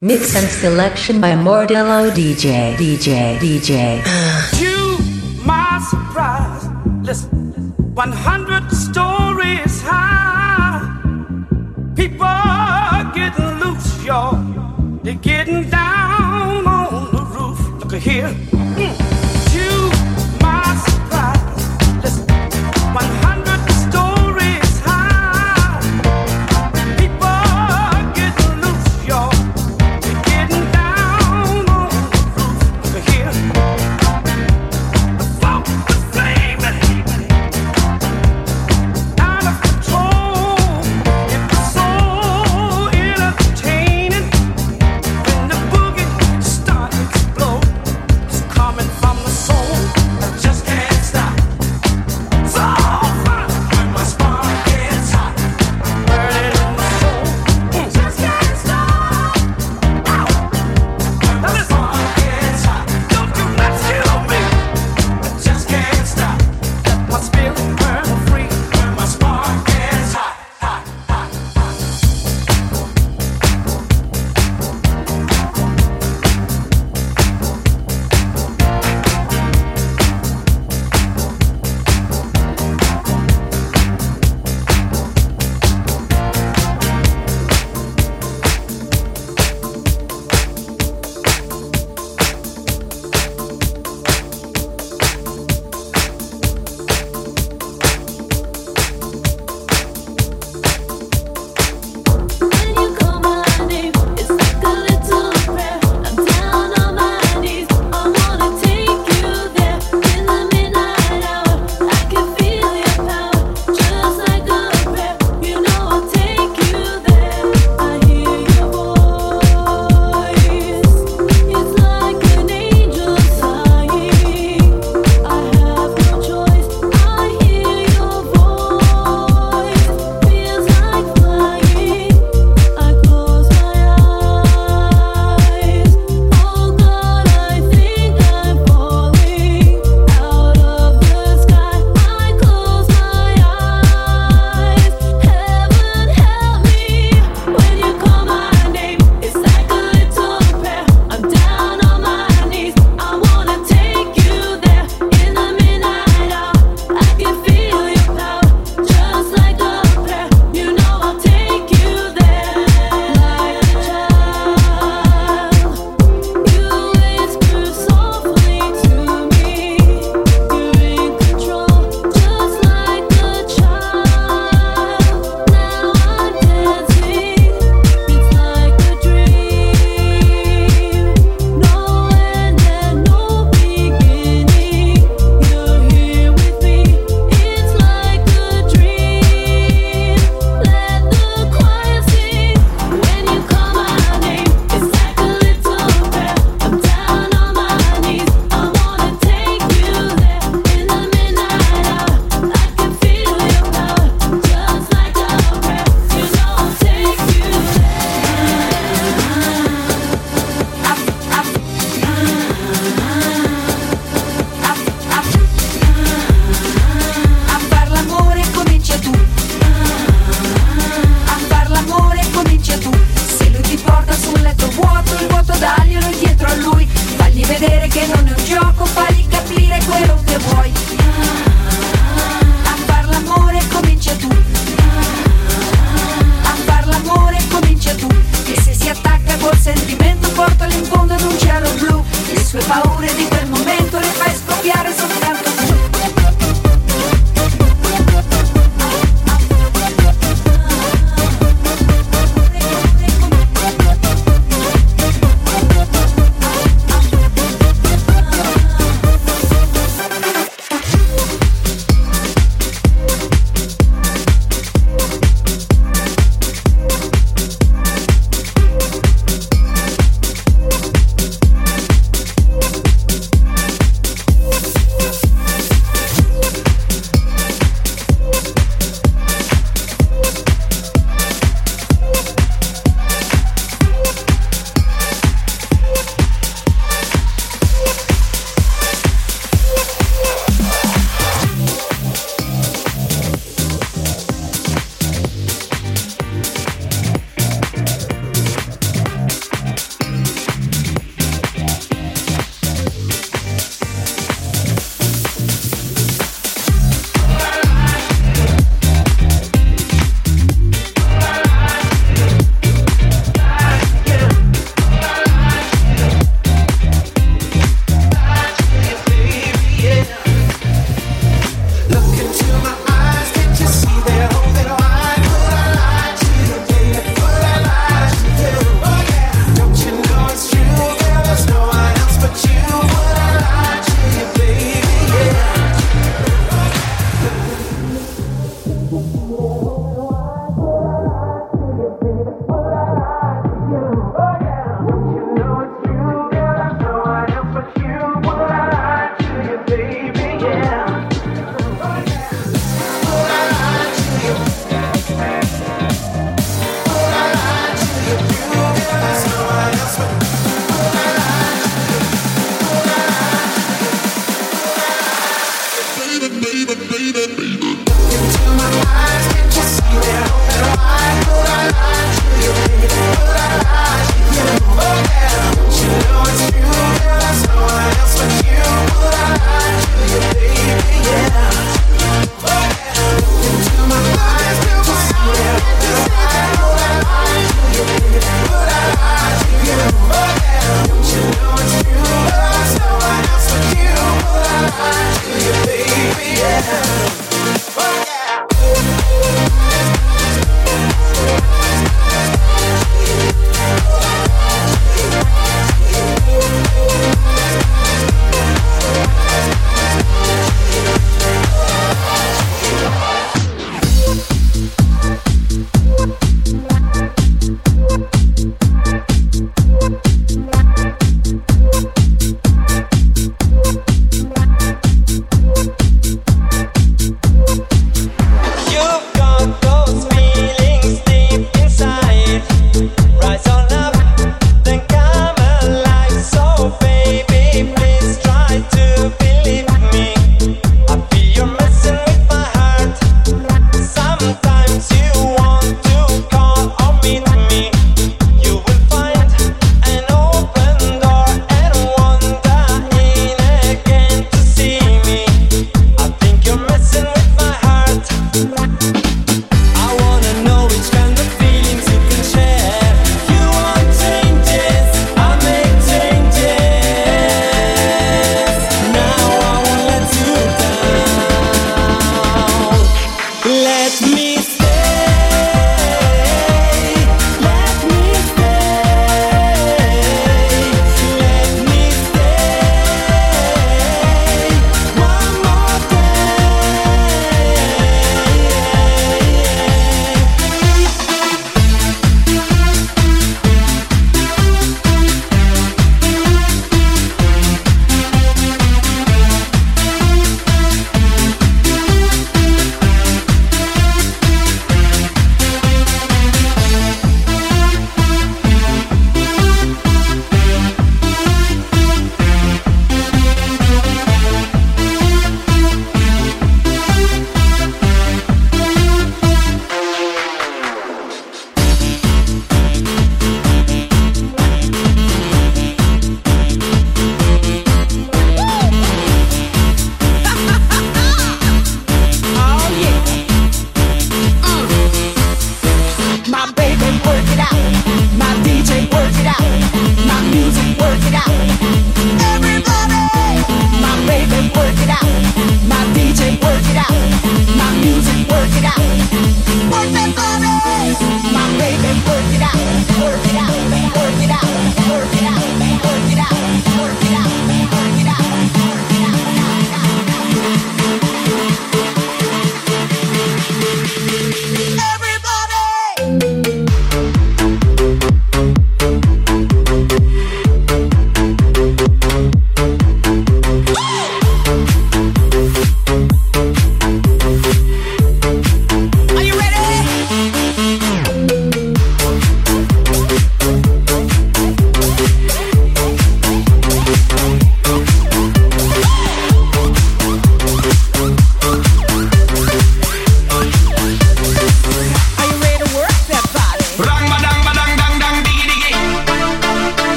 Mix and selection by Mordello DJ, DJ, DJ. You, my surprise. Listen, 100 stories high. People getting loose, y'all. They're getting down on the roof. Look here.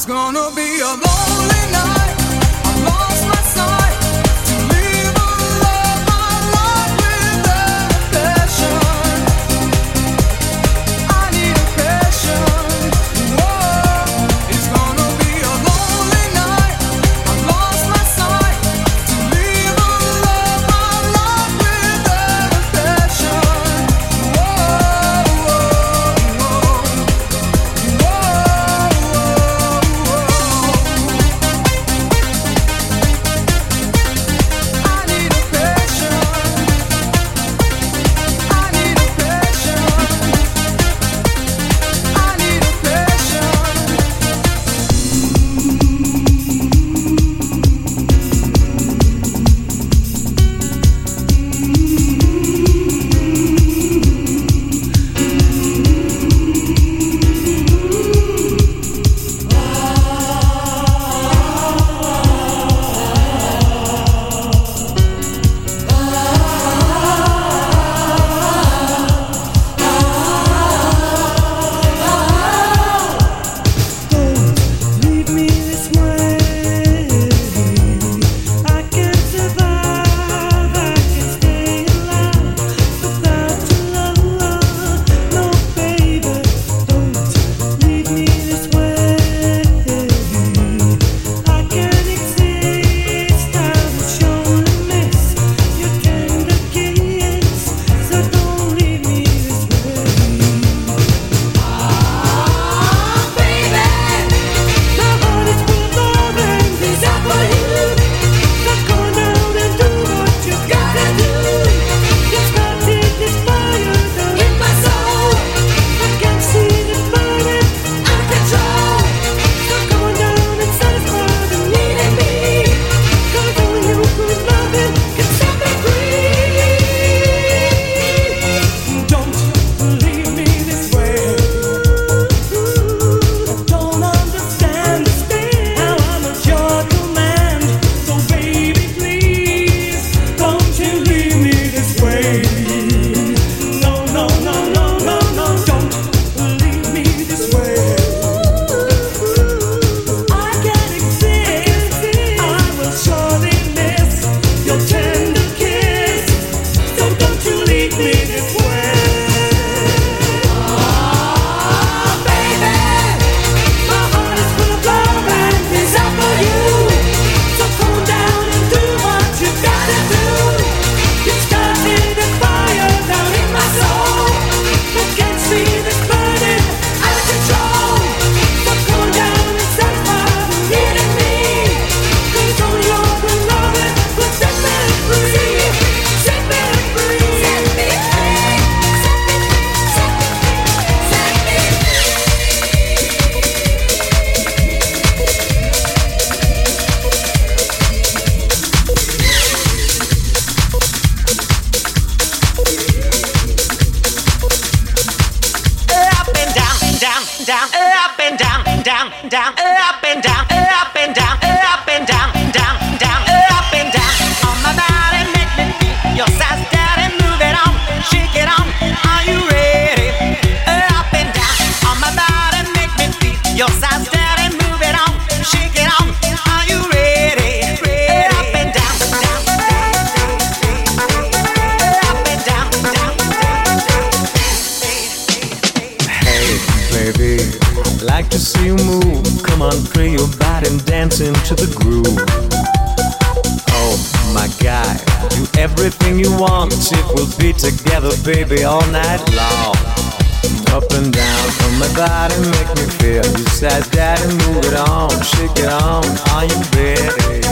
It's gonna be a long up and down, down, down, up and down, up and down, up and down, down, down, up and down. On my body, make me feel your size move it on, shake it on. Are you ready? Up and down. On my body, make me feel your. on, pray your body and dance into the groove. Oh my guy, do everything you want. If we'll be together, baby, all night long. Up and down on my body, make me feel. You said Daddy, move it on, shake it on, are you ready?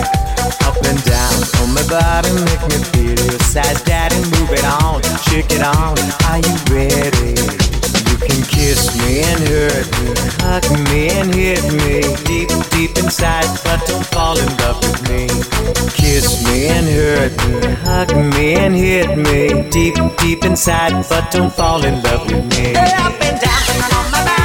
Up and down on my body, make me feel. You said Daddy, move it on, shake it on, are you ready? Can kiss me and hurt me, hug me and hit me deep, deep inside, but don't fall in love with me. Kiss me and hurt me, hug me and hit me deep, deep inside, but don't fall in love with me. Up and down, on my back.